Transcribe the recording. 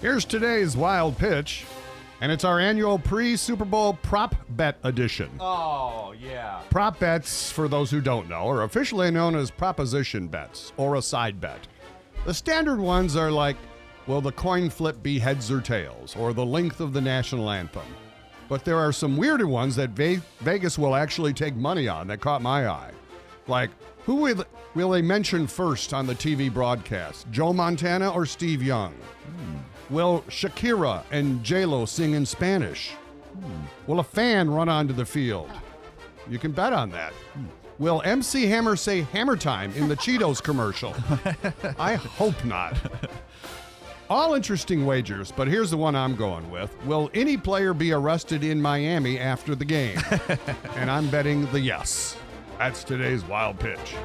Here's today's wild pitch, and it's our annual pre Super Bowl prop bet edition. Oh, yeah. Prop bets, for those who don't know, are officially known as proposition bets or a side bet. The standard ones are like will the coin flip be heads or tails, or the length of the national anthem. But there are some weirder ones that Ve- Vegas will actually take money on that caught my eye. Like, who will, will they mention first on the TV broadcast? Joe Montana or Steve Young? Hmm. Will Shakira and J-Lo sing in Spanish? Hmm. Will a fan run onto the field? You can bet on that. Hmm. Will MC Hammer say hammer time in the Cheetos commercial? I hope not. All interesting wagers, but here's the one I'm going with. Will any player be arrested in Miami after the game? and I'm betting the yes. That's today's wild pitch.